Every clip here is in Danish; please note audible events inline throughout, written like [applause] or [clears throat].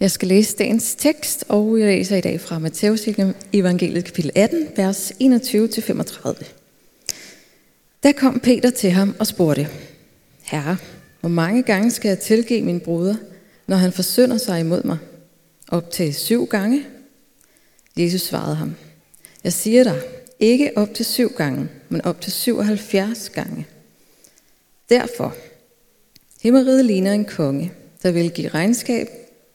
Jeg skal læse dagens tekst, og jeg læser i dag fra Matteus evangeliet kapitel 18, vers 21-35. Der kom Peter til ham og spurgte, Herre, hvor mange gange skal jeg tilgive min bruder, når han forsynder sig imod mig? Op til syv gange? Jesus svarede ham, Jeg siger dig, ikke op til syv gange, men op til 77 gange. Derfor, himmeriget ligner en konge, der vil give regnskab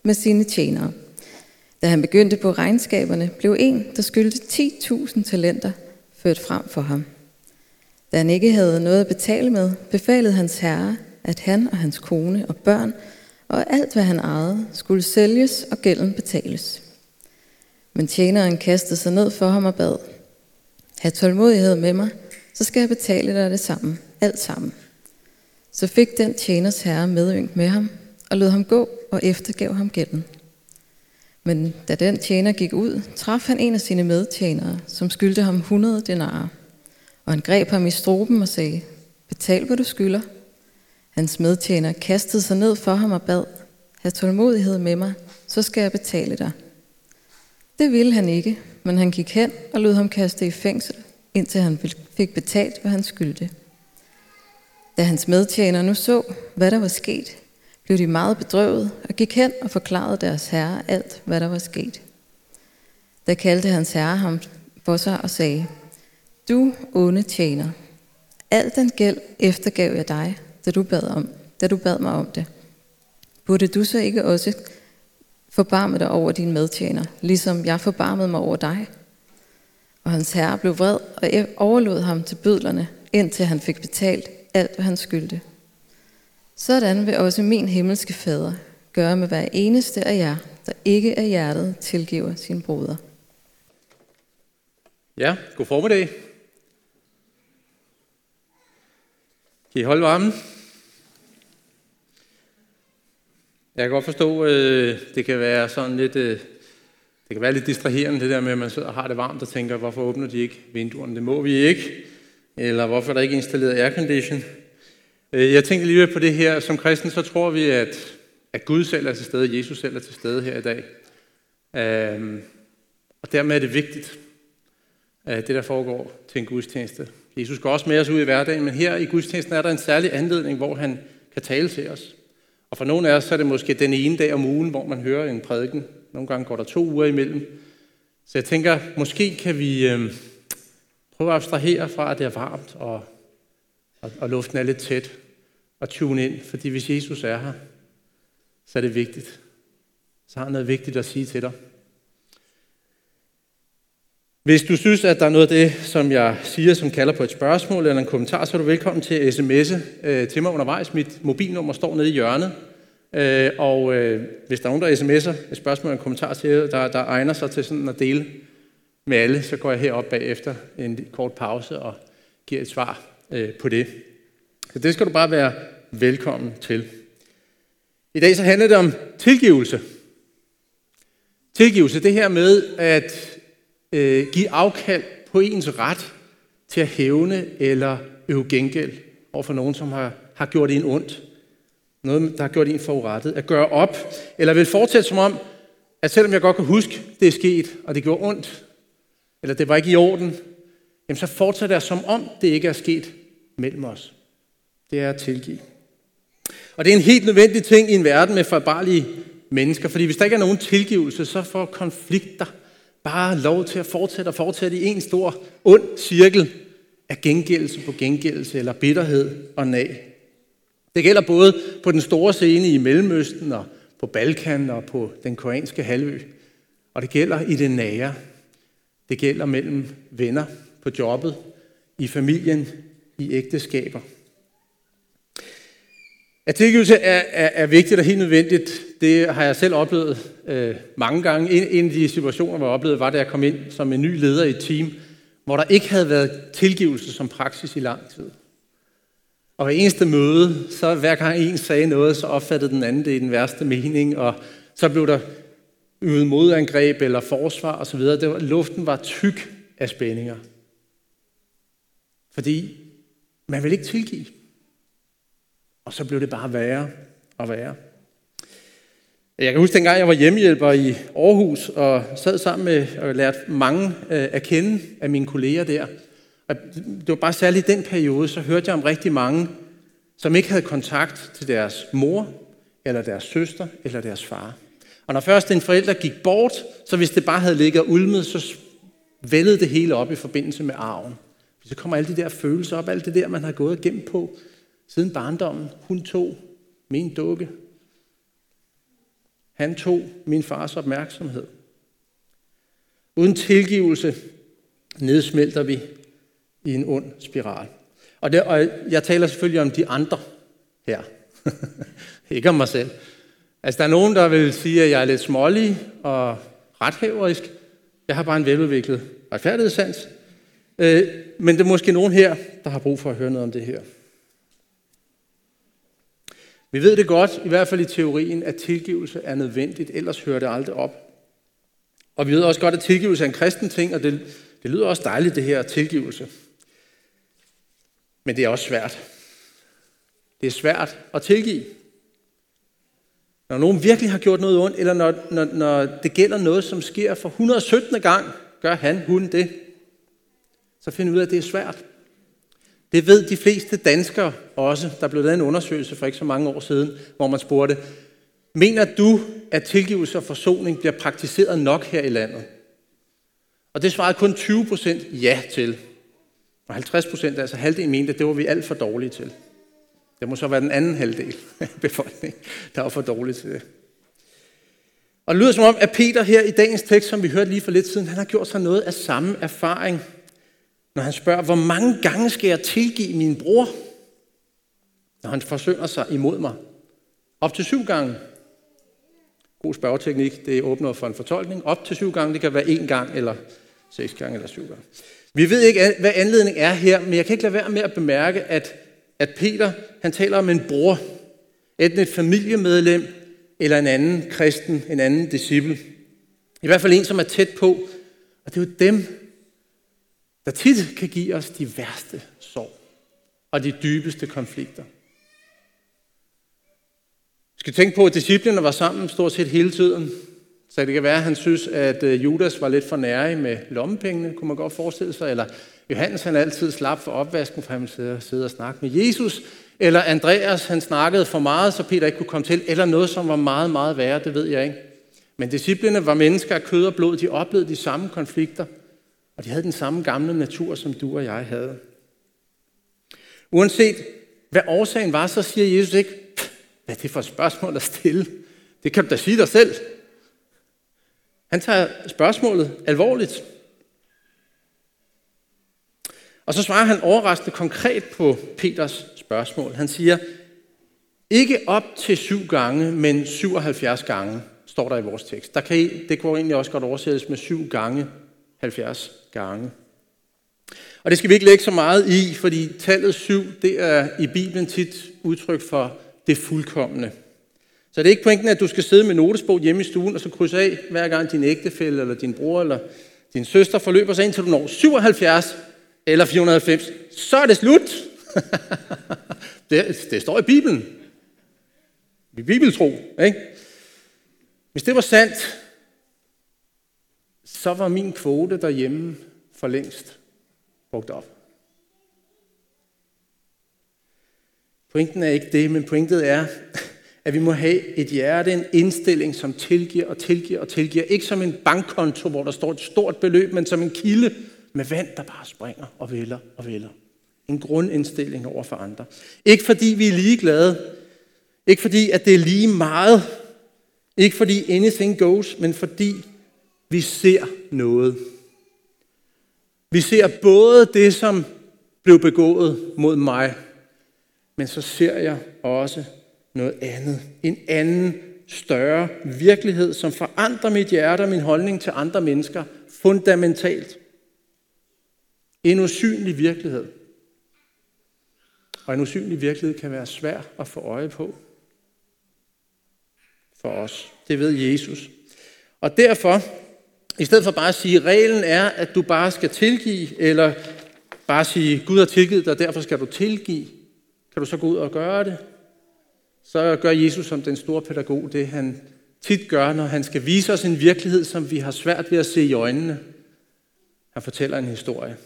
med sine tjenere. Da han begyndte på regnskaberne, blev en, der skyldte 10.000 talenter, ført frem for ham. Da han ikke havde noget at betale med, befalede hans herre, at han og hans kone og børn og alt, hvad han ejede, skulle sælges og gælden betales. Men tjeneren kastede sig ned for ham og bad, Ha' tålmodighed med mig, så skal jeg betale dig det samme, alt sammen. Så fik den tjeners herre medynk med ham, og lod ham gå og eftergav ham gælden. Men da den tjener gik ud, traf han en af sine medtjenere, som skyldte ham 100 denarer. Og han greb ham i stroben og sagde, betal hvad du skylder. Hans medtjener kastede sig ned for ham og bad, have tålmodighed med mig, så skal jeg betale dig. Det ville han ikke, men han gik hen og lod ham kaste i fængsel, indtil han fik betalt, hvad han skyldte. Da hans medtjener nu så, hvad der var sket, blev de meget bedrøvet og gik hen og forklarede deres herre alt, hvad der var sket. Da kaldte hans herre ham for sig og sagde, Du onde tjener, al den gæld eftergav jeg dig, da du bad, om, da du bad mig om det. Burde du så ikke også forbarme dig over din medtjener, ligesom jeg forbarmede mig over dig? Og hans herre blev vred og e- overlod ham til bødlerne, indtil han fik betalt alt, hvad han skyldte. Sådan vil også min himmelske fader gøre med hver eneste af jer, der ikke er hjertet tilgiver sin broder. Ja, god formiddag. Kan I holde varmen? Jeg kan godt forstå, at øh, det kan være sådan lidt, øh, det kan være lidt distraherende, det der med, at man sidder og har det varmt og tænker, hvorfor åbner de ikke vinduerne? Det må vi ikke. Eller hvorfor er der ikke installeret aircondition? Øh, jeg tænkte lige på det her. Som kristen, så tror vi, at, at Gud selv er til stede, Jesus selv er til stede her i dag. Øhm, og dermed er det vigtigt, at det der foregår til en gudstjeneste. Jesus går også med os ud i hverdagen, men her i gudstjenesten er der en særlig anledning, hvor han kan tale til os. Og for nogle af os så er det måske den ene dag om ugen, hvor man hører en prædiken. Nogle gange går der to uger imellem. Så jeg tænker, måske kan vi øh, prøve at abstrahere fra, at det er varmt, og, og, og luften er lidt tæt, og tune ind. Fordi hvis Jesus er her, så er det vigtigt. Så har han noget vigtigt at sige til dig. Hvis du synes, at der er noget af det, som jeg siger, som kalder på et spørgsmål eller en kommentar, så er du velkommen til at sms'e øh, til mig undervejs. Mit mobilnummer står nede i hjørnet. Øh, og øh, hvis der er nogen, der sms'er et spørgsmål eller en kommentar til der, der egner sig til sådan at dele med alle, så går jeg herop bagefter en kort pause og giver et svar Øh, på det. Så det skal du bare være velkommen til. I dag så handler det om tilgivelse. Tilgivelse, det her med at øh, give afkald på ens ret til at hævne eller øve gengæld over for nogen, som har, har gjort en ondt. Noget, der har gjort en forurettet. At gøre op, eller vil fortsætte som om, at selvom jeg godt kan huske, det er sket, og det gjorde ondt, eller det var ikke i orden, jamen så fortsætter jeg som om, det ikke er sket mellem os. Det er at tilgive. Og det er en helt nødvendig ting i en verden med forbarlige mennesker, fordi hvis der ikke er nogen tilgivelse, så får konflikter bare lov til at fortsætte og fortsætte i en stor ond cirkel af gengældelse på gengældelse eller bitterhed og nag. Det gælder både på den store scene i Mellemøsten og på Balkan og på den koreanske halvø. Og det gælder i det nære. Det gælder mellem venner på jobbet, i familien, i ægteskaber. At tilgivelse er, er, er vigtigt og helt nødvendigt, det har jeg selv oplevet øh, mange gange. En, en af de situationer, hvor jeg oplevede, var, da jeg kom ind som en ny leder i et team, hvor der ikke havde været tilgivelse som praksis i lang tid. Og hver eneste møde, så hver gang en sagde noget, så opfattede den anden det i den værste mening, og så blev der øvet modangreb eller forsvar osv. Det var, luften var tyk af spændinger. Fordi man vil ikke tilgive. Og så blev det bare værre og værre. Jeg kan huske, dengang jeg var hjemmehjælper i Aarhus og sad sammen med og lærte mange øh, at kende af mine kolleger der. Og det var bare særligt den periode, så hørte jeg om rigtig mange, som ikke havde kontakt til deres mor, eller deres søster, eller deres far. Og når først en forælder gik bort, så hvis det bare havde ligget ulmet, så vældede det hele op i forbindelse med arven. Så kommer alle de der følelser op, alt det der, man har gået og gemt på siden barndommen. Hun tog min dukke. Han tog min fars opmærksomhed. Uden tilgivelse nedsmelter vi i en ond spiral. Og, det, og jeg taler selvfølgelig om de andre her. [laughs] Ikke om mig selv. Altså, der er nogen, der vil sige, at jeg er lidt smålig og rethæverisk. Jeg har bare en veludviklet retfærdighedssans. Øh, men det er måske nogen her, der har brug for at høre noget om det her. Vi ved det godt, i hvert fald i teorien, at tilgivelse er nødvendigt, ellers hører det aldrig op. Og vi ved også godt, at tilgivelse er en kristen ting, og det, det lyder også dejligt, det her tilgivelse. Men det er også svært. Det er svært at tilgive. Når nogen virkelig har gjort noget ondt, eller når, når, når det gælder noget, som sker for 117. gang, gør han, hun det, så find ud af, at det er svært. Det ved de fleste danskere også. Der blev lavet en undersøgelse for ikke så mange år siden, hvor man spurgte, mener du, at tilgivelse og forsoning bliver praktiseret nok her i landet? Og det svarede kun 20 procent ja til. Og 50 procent, altså halvdelen, mente, at det var vi alt for dårlige til. Det må så være den anden halvdel af befolkningen, der var for dårlige til det. Og det lyder som om, at Peter her i dagens tekst, som vi hørte lige for lidt siden, han har gjort sig noget af samme erfaring, når han spørger, hvor mange gange skal jeg tilgive min bror, når han forsøger sig imod mig? Op til syv gange. God spørgeteknik, det åbner for en fortolkning. Op til syv gange, det kan være en gang, eller seks gange, eller syv gange. Vi ved ikke, hvad anledningen er her, men jeg kan ikke lade være med at bemærke, at, at Peter, han taler om en bror, enten et familiemedlem, eller en anden kristen, en anden disciple. I hvert fald en, som er tæt på. Og det er jo dem, der tit kan give os de værste sorg og de dybeste konflikter. Vi skal tænke på, at disciplene var sammen stort set hele tiden. Så det kan være, at han synes, at øh, Judas var lidt for nærig med lommepengene, kunne man godt forestille sig. Eller Johannes han altid slap for opvasken, for han ville sidde og snakke med Jesus. Eller Andreas, han snakkede for meget, så Peter ikke kunne komme til. Eller noget, som var meget, meget værre, det ved jeg ikke. Men disciplene var mennesker af kød og blod. De oplevede de samme konflikter. Og de havde den samme gamle natur, som du og jeg havde. Uanset hvad årsagen var, så siger Jesus ikke, hvad er det for et spørgsmål at stille? Det kan du da sige dig selv. Han tager spørgsmålet alvorligt. Og så svarer han overraskende konkret på Peters spørgsmål. Han siger, ikke op til syv gange, men 77 gange, står der i vores tekst. Der kan I, det kunne egentlig også godt oversættes med syv gange 70 gange. Og det skal vi ikke lægge så meget i, fordi tallet 7, det er i Bibelen tit udtryk for det fuldkommende. Så det er ikke pointen, at du skal sidde med notesbog hjemme i stuen, og så krydse af, hver gang din ægtefælle, eller din bror, eller din søster forløber sig ind, til du når 77 eller 490. Så er det slut. [laughs] det, det står i Bibelen. I bibeltro, ikke? Hvis det var sandt, så var min kvote derhjemme for længst brugt op. Pointen er ikke det, men pointet er, at vi må have et hjerte, en indstilling, som tilgiver og tilgiver og tilgiver. Ikke som en bankkonto, hvor der står et stort beløb, men som en kilde med vand, der bare springer og vælger og vælger. En grundindstilling over for andre. Ikke fordi vi er ligeglade. Ikke fordi, at det er lige meget. Ikke fordi anything goes, men fordi vi ser noget. Vi ser både det, som blev begået mod mig, men så ser jeg også noget andet. En anden, større virkelighed, som forandrer mit hjerte og min holdning til andre mennesker fundamentalt. En usynlig virkelighed. Og en usynlig virkelighed kan være svær at få øje på for os. Det ved Jesus. Og derfor i stedet for bare at sige, at reglen er, at du bare skal tilgive, eller bare sige, Gud har tilgivet dig, derfor skal du tilgive. Kan du så gå ud og gøre det? Så gør Jesus som den store pædagog det, han tit gør, når han skal vise os en virkelighed, som vi har svært ved at se i øjnene. Han fortæller en historie.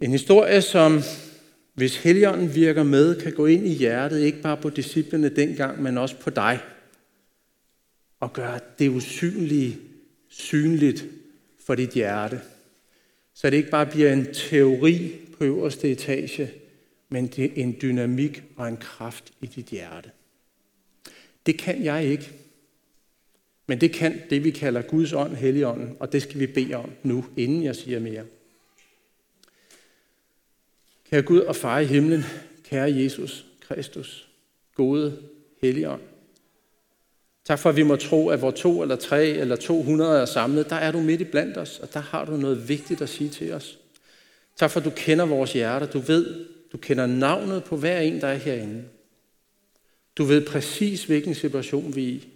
En historie, som hvis Helligånden virker med, kan gå ind i hjertet, ikke bare på disciplene dengang, men også på dig. Og gøre det usynlige synligt for dit hjerte. Så det ikke bare bliver en teori på øverste etage, men det er en dynamik og en kraft i dit hjerte. Det kan jeg ikke. Men det kan det, vi kalder Guds ånd, Helligånden, og det skal vi bede om nu, inden jeg siger mere. Kære Gud og far i himlen, kære Jesus Kristus, gode Helligånd. Tak for, at vi må tro, at hvor to eller tre eller 200 er samlet, der er du midt i blandt os, og der har du noget vigtigt at sige til os. Tak for, at du kender vores hjerter. Du ved, du kender navnet på hver en, der er herinde. Du ved præcis, hvilken situation vi er i.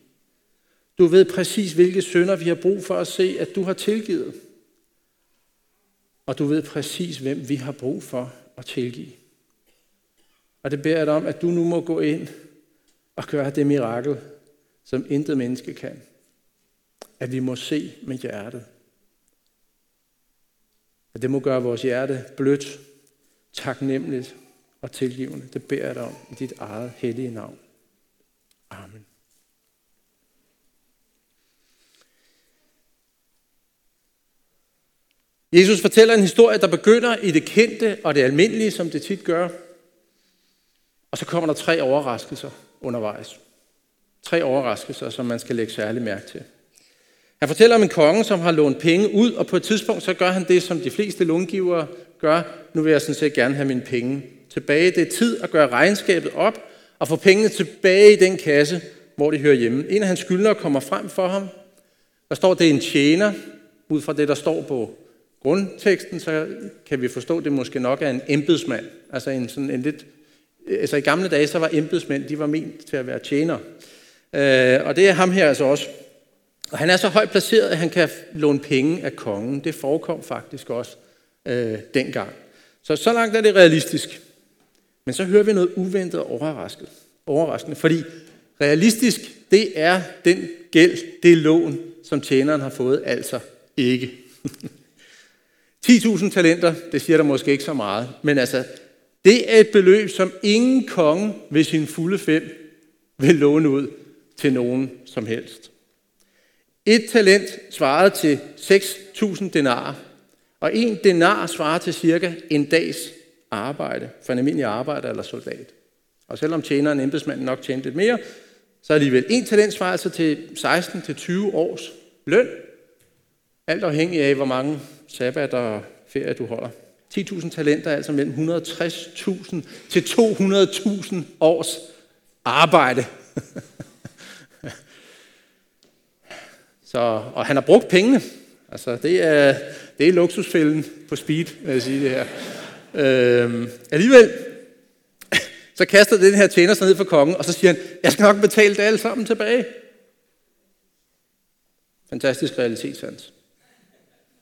Du ved præcis, hvilke sønder vi har brug for at se, at du har tilgivet. Og du ved præcis, hvem vi har brug for at tilgive. Og det beder jeg dig om, at du nu må gå ind og gøre det mirakel, som intet menneske kan. At vi må se med hjertet. At det må gøre vores hjerte blødt, taknemmeligt og tilgivende. Det beder jeg dig om i dit eget hellige navn. Amen. Jesus fortæller en historie, der begynder i det kendte og det almindelige, som det tit gør. Og så kommer der tre overraskelser undervejs. Tre overraskelser, som man skal lægge særlig mærke til. Han fortæller om en konge, som har lånt penge ud, og på et tidspunkt så gør han det, som de fleste långivere gør. Nu vil jeg sådan set gerne have mine penge tilbage. Det er tid at gøre regnskabet op og få pengene tilbage i den kasse, hvor de hører hjemme. En af hans skyldnere kommer frem for ham. Der står, det er en tjener, ud fra det, der står på grundteksten, så kan vi forstå, at det måske nok er en embedsmand. Altså en sådan en lidt... Altså i gamle dage, så var embedsmænd, de var ment til at være tjenere. Øh, og det er ham her altså også. Og han er så højt placeret, at han kan låne penge af kongen. Det forekom faktisk også øh, dengang. Så så langt er det realistisk. Men så hører vi noget uventet og overrasket. overraskende. Fordi realistisk, det er den gæld, det lån, som tjeneren har fået, altså ikke. [laughs] 10.000 talenter, det siger der måske ikke så meget, men altså, det er et beløb, som ingen konge ved sin fulde fem vil låne ud til nogen som helst. Et talent svarede til 6.000 denarer, og en denar svarer til cirka en dags arbejde for en almindelig arbejder eller soldat. Og selvom tjeneren embedsmanden nok tjente lidt mere, så alligevel en talent svarer altså til 16-20 års løn, alt afhængig af, hvor mange sabbat og ferie du holder. 10.000 talenter er altså mellem 160.000 til 200.000 års arbejde. [laughs] Så, og han har brugt pengene. Altså, det er, det er luksusfælden på speed, vil jeg sige det her. Øhm, alligevel, [coughs] så kaster den her tjener sig ned for kongen, og så siger han, jeg skal nok betale det alle sammen tilbage. Fantastisk realitetssans.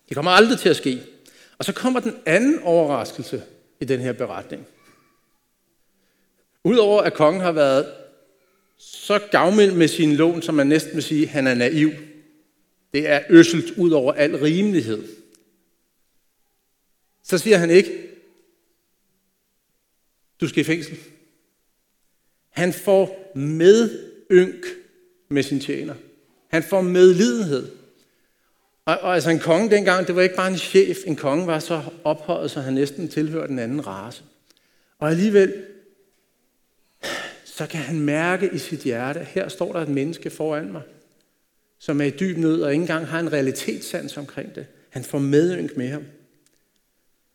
Det kommer aldrig til at ske. Og så kommer den anden overraskelse i den her beretning. Udover at kongen har været så gavmild med sin lån, som man næsten vil sige, at han er naiv, det er øsselt ud over al rimelighed. Så siger han ikke, du skal i fængsel. Han får medynk med sin tjener. Han får medlidenhed. Og, og altså en konge dengang, det var ikke bare en chef. En konge var så ophøjet, så han næsten tilhørte en anden race. Og alligevel, så kan han mærke i sit hjerte, her står der et menneske foran mig, som er i dyb nød og ikke engang har en realitetssans omkring det. Han får medynk med ham.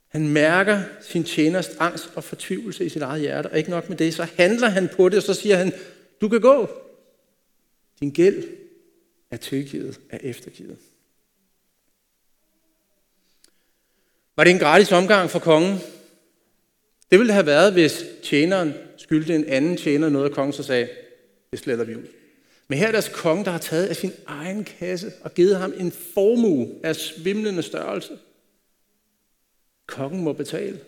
Han mærker sin tjeners angst og fortvivlelse i sit eget hjerte, og ikke nok med det, så handler han på det, og så siger han, du kan gå. Din gæld er tilgivet, er eftergivet. Var det en gratis omgang for kongen? Det ville det have været, hvis tjeneren skyldte en anden tjener noget, af kongen så sagde, det sletter vi ud. Men her er deres konge, der har taget af sin egen kasse og givet ham en formue af svimlende størrelse. Kongen må betale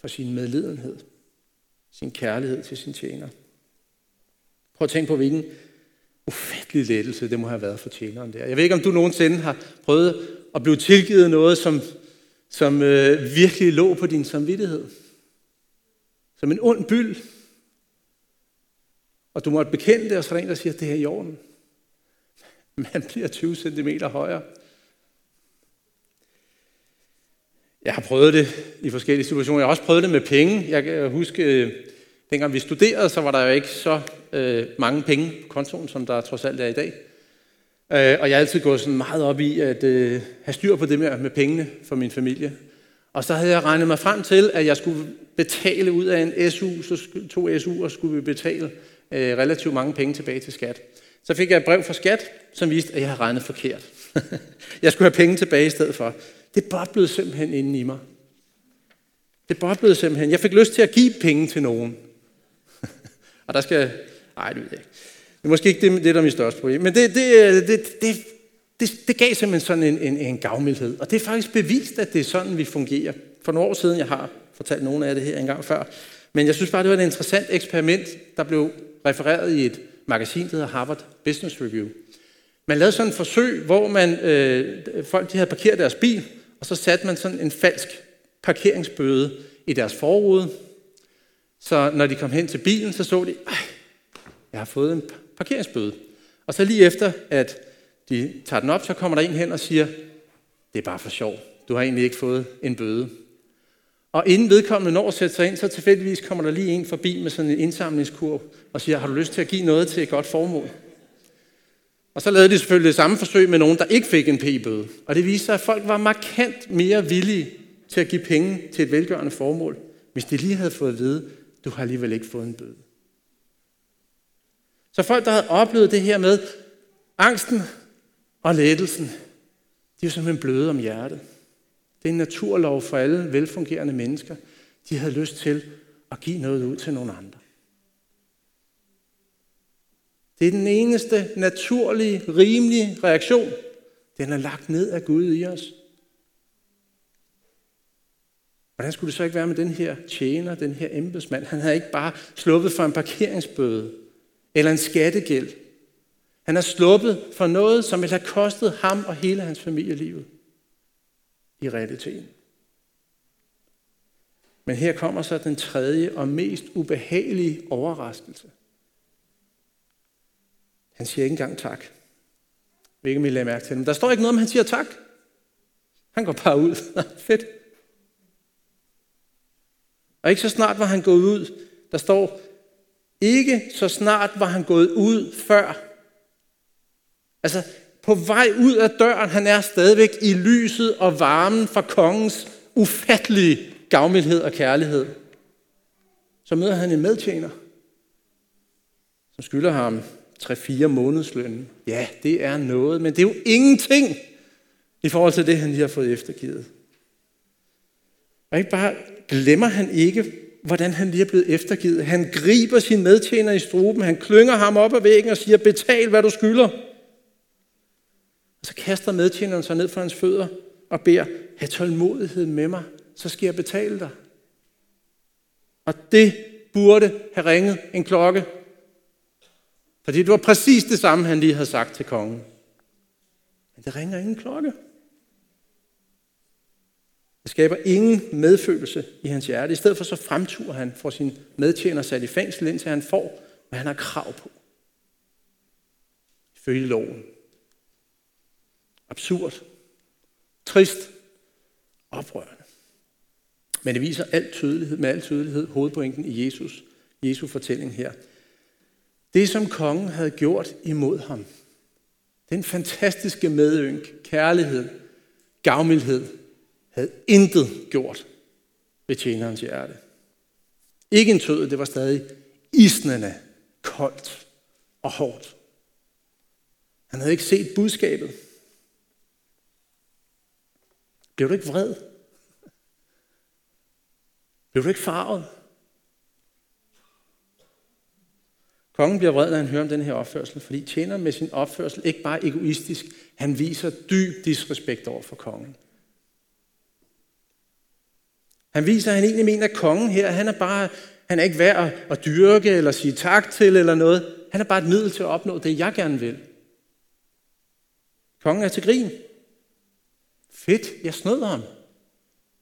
for sin medlidenhed, sin kærlighed til sin tjener. Prøv at tænke på, hvilken ufattelig lettelse det må have været for tjeneren der. Jeg ved ikke, om du nogensinde har prøvet at blive tilgivet noget, som, som øh, virkelig lå på din samvittighed. Som en ond byld. Og du måtte bekende det, og så er der en, der siger, at det er i orden. Man bliver 20 cm højere. Jeg har prøvet det i forskellige situationer. Jeg har også prøvet det med penge. Jeg kan huske, øh, dengang vi studerede, så var der jo ikke så øh, mange penge på kontoen, som der trods alt er i dag. Øh, og jeg har altid gået sådan meget op i at øh, have styr på det med, med pengene for min familie. Og så havde jeg regnet mig frem til, at jeg skulle betale ud af en SU, så to SU'er skulle vi betale øh, relativt mange penge tilbage til skat. Så fik jeg et brev fra skat, som viste, at jeg havde regnet forkert. [laughs] jeg skulle have penge tilbage i stedet for. Det boblede simpelthen inden i mig. Det boblede simpelthen. Jeg fik lyst til at give penge til nogen. [laughs] og der skal... Ej, det ved jeg ikke. Det er måske ikke det, det der er mit største problem. Men det, øh, det, det, det, det, det gav simpelthen sådan en, en, en gavmildhed. Og det er faktisk bevist, at det er sådan, vi fungerer. For nogle år siden, jeg har fortalt nogen af det her en gang før, men jeg synes bare, det var et interessant eksperiment, der blev refereret i et magasin, der hedder Harvard Business Review. Man lavede sådan et forsøg, hvor man, øh, folk de havde parkeret deres bil, og så satte man sådan en falsk parkeringsbøde i deres forrude. Så når de kom hen til bilen, så så de, jeg har fået en parkeringsbøde. Og så lige efter, at de tager den op, så kommer der en hen og siger, det er bare for sjov. Du har egentlig ikke fået en bøde. Og inden vedkommende når at sætte sig ind, så tilfældigvis kommer der lige en forbi med sådan en indsamlingskurv og siger, har du lyst til at give noget til et godt formål? Og så lavede de selvfølgelig det samme forsøg med nogen, der ikke fik en p-bøde. Og det viste sig, at folk var markant mere villige til at give penge til et velgørende formål, hvis de lige havde fået at vide, du har alligevel ikke fået en bøde. Så folk, der havde oplevet det her med angsten og lettelsen, de var simpelthen bløde om hjertet. Det er en naturlov for alle velfungerende mennesker. De havde lyst til at give noget ud til nogle andre. Det er den eneste naturlige, rimelige reaktion. Den er lagt ned af Gud i os. Hvordan skulle det så ikke være med den her tjener, den her embedsmand? Han havde ikke bare sluppet for en parkeringsbøde eller en skattegæld. Han har sluppet for noget, som ville have kostet ham og hele hans familie livet i realiteten. Men her kommer så den tredje og mest ubehagelige overraskelse. Han siger ikke engang tak. Hvilket ved ikke, mærke til. Men der står ikke noget om, han siger tak. Han går bare ud. [laughs] Fedt. Og ikke så snart var han gået ud. Der står, ikke så snart var han gået ud før. Altså, på vej ud af døren, han er stadigvæk i lyset og varmen fra kongens ufattelige gavmildhed og kærlighed. Så møder han en medtjener, som skylder ham 3-4 månedsløn. Ja, det er noget, men det er jo ingenting i forhold til det, han lige har fået eftergivet. Og ikke bare glemmer han ikke, hvordan han lige er blevet eftergivet. Han griber sin medtjener i struben, han klynger ham op ad væggen og siger, betal hvad du skylder. Og så kaster medtjeneren sig ned for hans fødder og beder, have tålmodighed med mig, så skal jeg betale dig. Og det burde have ringet en klokke. Fordi det var præcis det samme, han lige havde sagt til kongen. Men det ringer ingen klokke. Det skaber ingen medfølelse i hans hjerte. I stedet for så fremturer han for sin medtjener sat i fængsel, indtil han får, hvad han har krav på. Ifølge loven. Absurd. Trist. Oprørende. Men det viser al tydelighed, med al tydelighed hovedpointen i Jesus, Jesu fortælling her. Det, som kongen havde gjort imod ham, den fantastiske medynk, kærlighed, gavmildhed, havde intet gjort ved tjenerens hjerte. Ikke en tød, det var stadig isnende, koldt og hårdt. Han havde ikke set budskabet. Blev du ikke vred? Blev du ikke farvet? Kongen bliver vred, når han hører om den her opførsel, fordi tjener med sin opførsel ikke bare egoistisk, han viser dyb disrespekt over for kongen. Han viser, at han egentlig mener, at kongen her, han er bare, han er ikke værd at, at dyrke eller sige tak til eller noget. Han er bare et middel til at opnå det, jeg gerne vil. Kongen er til grin. Fedt, jeg snød ham.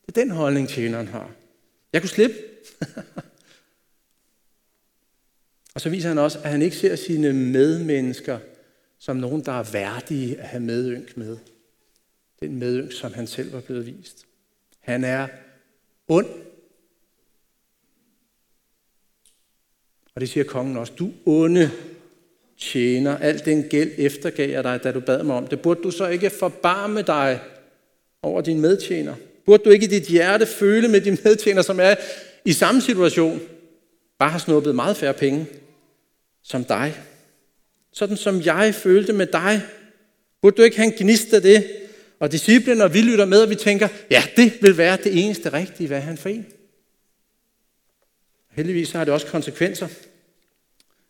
Det er den holdning, tjeneren har. Jeg kunne slippe. [laughs] og så viser han også, at han ikke ser sine medmennesker som nogen, der er værdige at have medynk med. Den medynk, som han selv var blevet vist. Han er ond. Og det siger kongen også. Du onde tjener. Al den gæld eftergav jeg dig, da du bad mig om det. Burde du så ikke forbarme dig over din medtjener? Burde du ikke i dit hjerte føle med din medtjener, som er i samme situation, bare har snuppet meget færre penge som dig? Sådan som jeg følte med dig. Burde du ikke have en gnist af det? Og disciplen, og vi lytter med, og vi tænker, ja, det vil være det eneste rigtige, hvad han for en. Heldigvis har det også konsekvenser.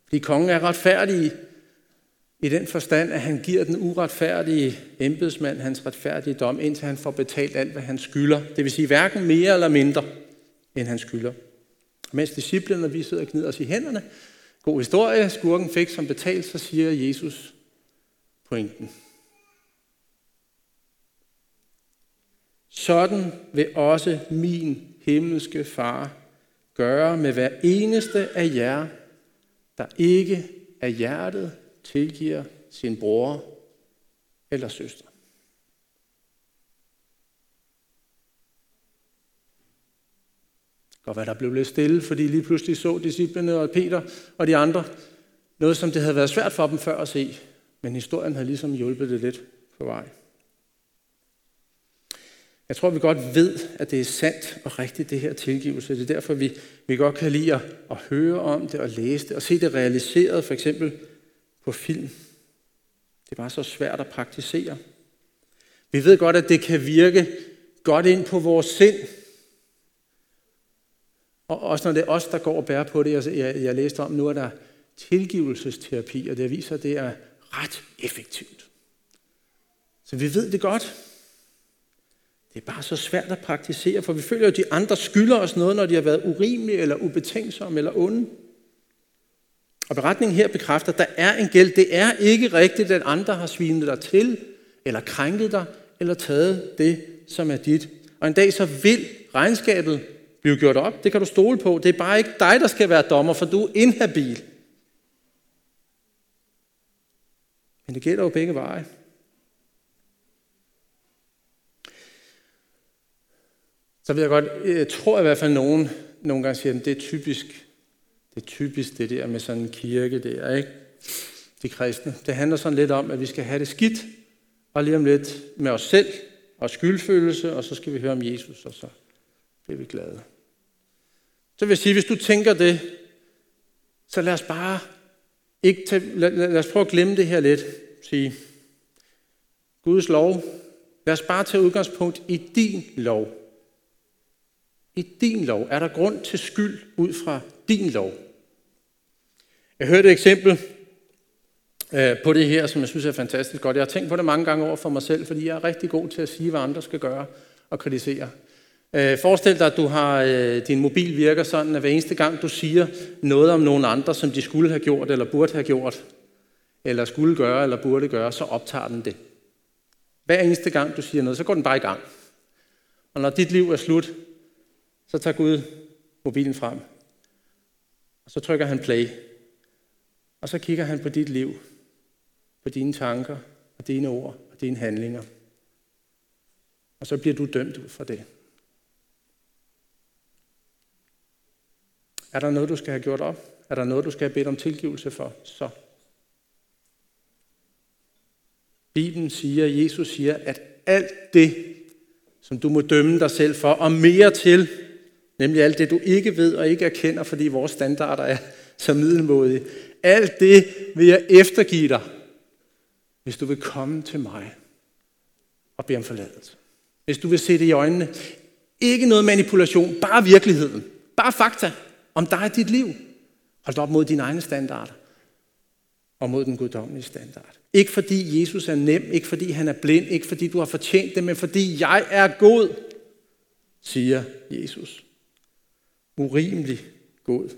Fordi kongen er retfærdig i den forstand, at han giver den uretfærdige embedsmand hans retfærdige dom, indtil han får betalt alt, hvad han skylder. Det vil sige hverken mere eller mindre, end han skylder. Mens disciplene, vi sidder og gnider os i hænderne, god historie, skurken fik som betalt, så siger Jesus pointen. Sådan vil også min himmelske far gøre med hver eneste af jer, der ikke af hjertet tilgiver sin bror eller søster. Og hvad der blev lidt stille, fordi lige pludselig så disciplene og Peter og de andre noget, som det havde været svært for dem før at se. Men historien havde ligesom hjulpet det lidt på vej. Jeg tror, vi godt ved, at det er sandt og rigtigt, det her tilgivelse. Det er derfor, vi, vi godt kan lide at, at høre om det og læse det og se det realiseret, for eksempel på film. Det er bare så svært at praktisere. Vi ved godt, at det kan virke godt ind på vores sind. Og også når det er os, der går og bærer på det. Jeg, jeg, jeg læste om, nu er der tilgivelsesterapi, og det viser, at det er ret effektivt. Så vi ved det godt. Det er bare så svært at praktisere, for vi føler jo, at de andre skylder os noget, når de har været urimelige, eller ubetænksomme, eller onde. Og beretningen her bekræfter, at der er en gæld. Det er ikke rigtigt, at andre har svinet dig til, eller krænket dig, eller taget det, som er dit. Og en dag så vil regnskabet blive gjort op. Det kan du stole på. Det er bare ikke dig, der skal være dommer, for du er inhabil. Men det gælder jo begge veje. Så ved jeg godt, jeg tror i hvert fald, nogen nogle gange siger, at det er typisk, det er typisk det der med sådan en kirke der, ikke? De kristne. Det handler sådan lidt om, at vi skal have det skidt, og lige om lidt med os selv og skyldfølelse, og så skal vi høre om Jesus, og så bliver vi glade. Så vil jeg sige, hvis du tænker det, så lad os bare ikke tage, lad, lad os prøve at glemme det her lidt. Sige, Guds lov, lad os bare tage udgangspunkt i din lov. I din lov er der grund til skyld ud fra din lov. Jeg hørte et eksempel øh, på det her, som jeg synes er fantastisk godt. Jeg har tænkt på det mange gange over for mig selv, fordi jeg er rigtig god til at sige, hvad andre skal gøre og kritisere. Øh, forestil dig, at du har, øh, din mobil virker sådan, at hver eneste gang du siger noget om nogen andre, som de skulle have gjort, eller burde have gjort, eller skulle gøre, eller burde gøre, så optager den det. Hver eneste gang du siger noget, så går den bare i gang. Og når dit liv er slut, så tager Gud mobilen frem, og så trykker han play. Og så kigger han på dit liv, på dine tanker, og dine ord og dine handlinger. Og så bliver du dømt ud fra det. Er der noget, du skal have gjort op? Er der noget, du skal have bedt om tilgivelse for? Så. Bibelen siger, Jesus siger, at alt det, som du må dømme dig selv for, og mere til, Nemlig alt det, du ikke ved og ikke erkender, fordi vores standarder er så middelmodige. Alt det vil jeg eftergive dig, hvis du vil komme til mig og bede om forladelse. Hvis du vil se det i øjnene. Ikke noget manipulation, bare virkeligheden. Bare fakta om dig og dit liv. Hold op mod dine egne standarder og mod den guddommelige standard. Ikke fordi Jesus er nem, ikke fordi han er blind, ikke fordi du har fortjent det, men fordi jeg er god, siger Jesus urimelig god.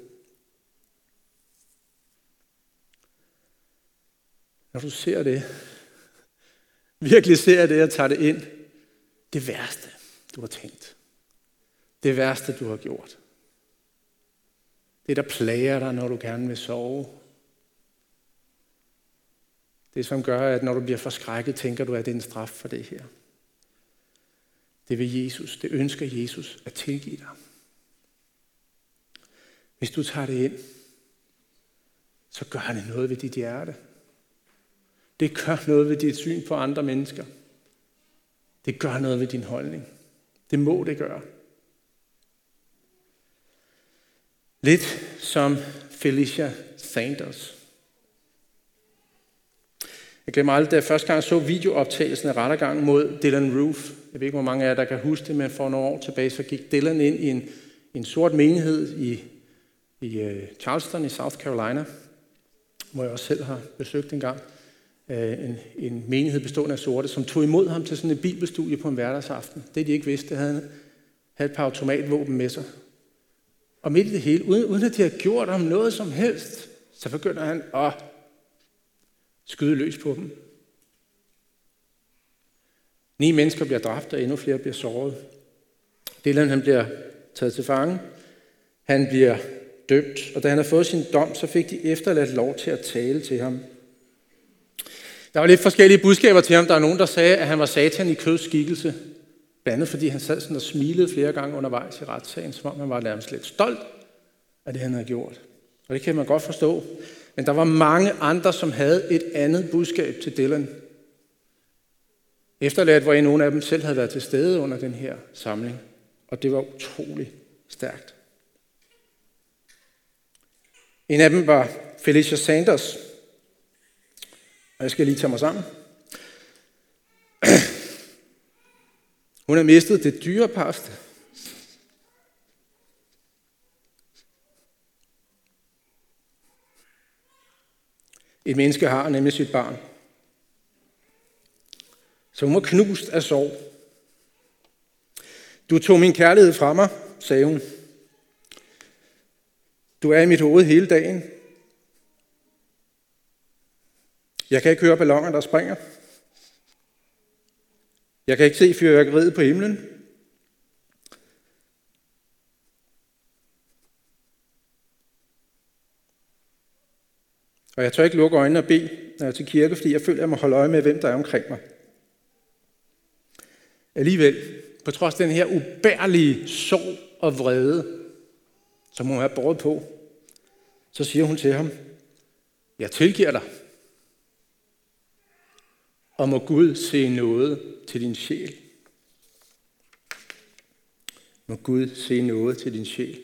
Når du ser det, virkelig ser det og tager det ind, det værste, du har tænkt. Det værste, du har gjort. Det, der plager dig, når du gerne vil sove. Det, som gør, at når du bliver forskrækket, tænker du, at det er en straf for det her. Det vil Jesus, det ønsker Jesus at tilgive dig. Hvis du tager det ind, så gør det noget ved dit hjerte. Det gør noget ved dit syn på andre mennesker. Det gør noget ved din holdning. Det må det gøre. Lidt som Felicia Sanders. Jeg glemmer aldrig, da jeg første gang så videooptagelsen af rettergangen mod Dylan Roof. Jeg ved ikke, hvor mange af jer, der kan huske det, men for nogle år tilbage, så gik Dylan ind i en, en sort menighed i, i øh, Charleston i South Carolina, hvor jeg også selv har besøgt en gang. Øh, en, en menighed bestående af sorte, som tog imod ham til sådan et bibelstudie på en hverdagsaften. Det de ikke vidste, det havde, havde et par automatvåben med sig. Og midt i det hele, uden, uden at de havde gjort ham noget som helst, så begynder han at skyde løs på dem. Ni mennesker bliver dræbt, og endnu flere bliver såret. Dylan han bliver taget til fange. Han bliver dømt, og da han har fået sin dom, så fik de efterladt lov til at tale til ham. Der var lidt forskellige budskaber til ham. Der er nogen, der sagde, at han var satan i kødskikkelse. Blandt andet fordi han sad sådan og smilede flere gange undervejs i retssagen, som om han var nærmest lidt stolt af det, han havde gjort. Og det kan man godt forstå. Men der var mange andre, som havde et andet budskab til Dylan. Efterladt, hvor en af dem selv havde været til stede under den her samling. Og det var utrolig stærkt. En af dem var Felicia Sanders. Og jeg skal lige tage mig sammen. [clears throat] Hun har mistet det dyreparste. Et menneske har nemlig sit barn. Så hun var knust af sorg. Du tog min kærlighed fra mig, sagde hun. Du er i mit hoved hele dagen. Jeg kan ikke høre ballonger, der springer. Jeg kan ikke se fyrværkeriet på himlen. Og jeg tør ikke lukke øjnene og bede, når jeg er til kirke, fordi jeg føler, at jeg må holde øje med, hvem der er omkring mig. Alligevel, på trods af den her ubærlige sorg og vrede, som hun er båret på, så siger hun til ham, jeg tilgiver dig, og må Gud se noget til din sjæl. Må Gud se noget til din sjæl.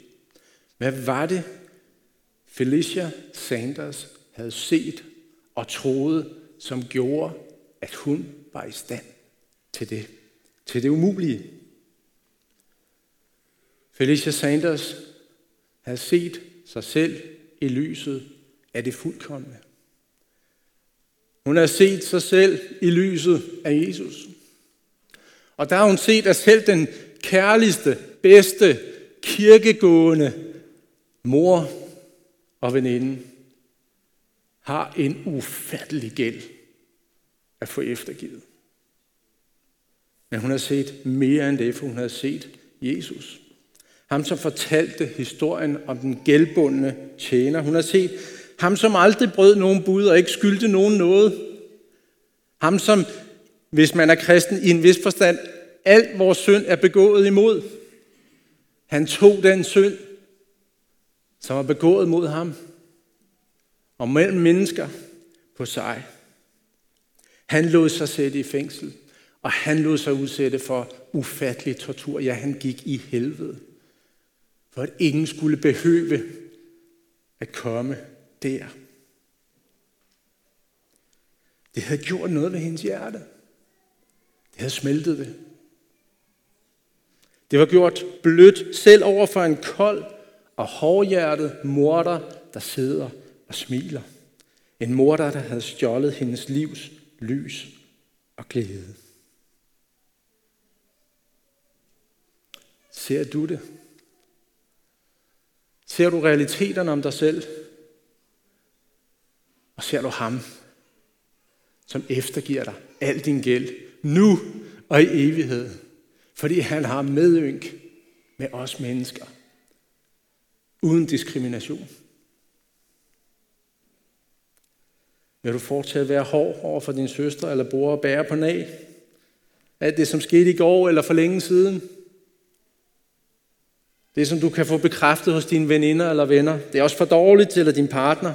Hvad var det, Felicia Sanders havde set og troet, som gjorde, at hun var i stand til det, til det umulige. Felicia Sanders havde set sig selv i lyset af det fuldkommende. Hun har set sig selv i lyset af Jesus. Og der har hun set, at selv den kærligste, bedste, kirkegående mor og veninde har en ufattelig gæld at få eftergivet. Men hun har set mere end det, for hun har set Jesus. Ham, som fortalte historien om den gældbundne tjener. Hun har set ham, som aldrig brød nogen bud og ikke skyldte nogen noget. Ham, som, hvis man er kristen i en vis forstand, alt vores synd er begået imod. Han tog den synd, som var begået mod ham, og mellem mennesker på sig. Han lod sig sætte i fængsel, og han lod sig udsætte for ufattelig tortur. Ja, han gik i helvede, for at ingen skulle behøve at komme der. Det havde gjort noget ved hendes hjerte. Det havde smeltet det. Det var gjort blødt selv over for en kold og hårdhjertet morder, der sidder og smiler. En morder, der havde stjålet hendes livs lys og glæde. Ser du det? Ser du realiteterne om dig selv? Og ser du ham, som eftergiver dig al din gæld, nu og i evighed. Fordi han har medynk med os mennesker. Uden diskrimination. Vil du fortsætte at være hård over for din søster eller bror og bære på nag? Alt det, som skete i går eller for længe siden? Det, som du kan få bekræftet hos dine veninder eller venner. Det er også for dårligt til, eller din partner.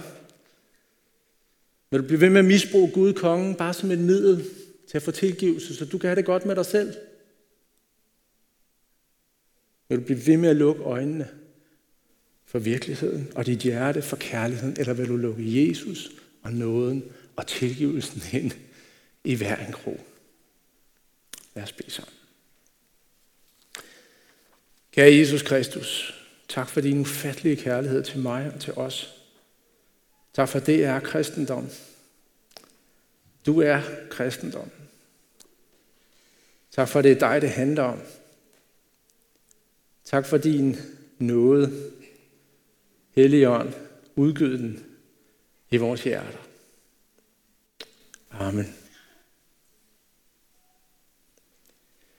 Vil du blive ved med at misbruge Gud, kongen, bare som et middel til at få tilgivelse, så du kan have det godt med dig selv? Vil du blive ved med at lukke øjnene for virkeligheden og dit hjerte for kærligheden, eller vil du lukke Jesus og nåden og tilgivelsen ind i hver en krog? Lad os bede sammen. Kære Jesus Kristus, tak for din ufattelige kærlighed til mig og til os. Tak for det er kristendom. Du er kristendom. Tak for det er dig, det handler om. Tak for din nåde. Helligånd, udgyd den i vores hjerter. Amen.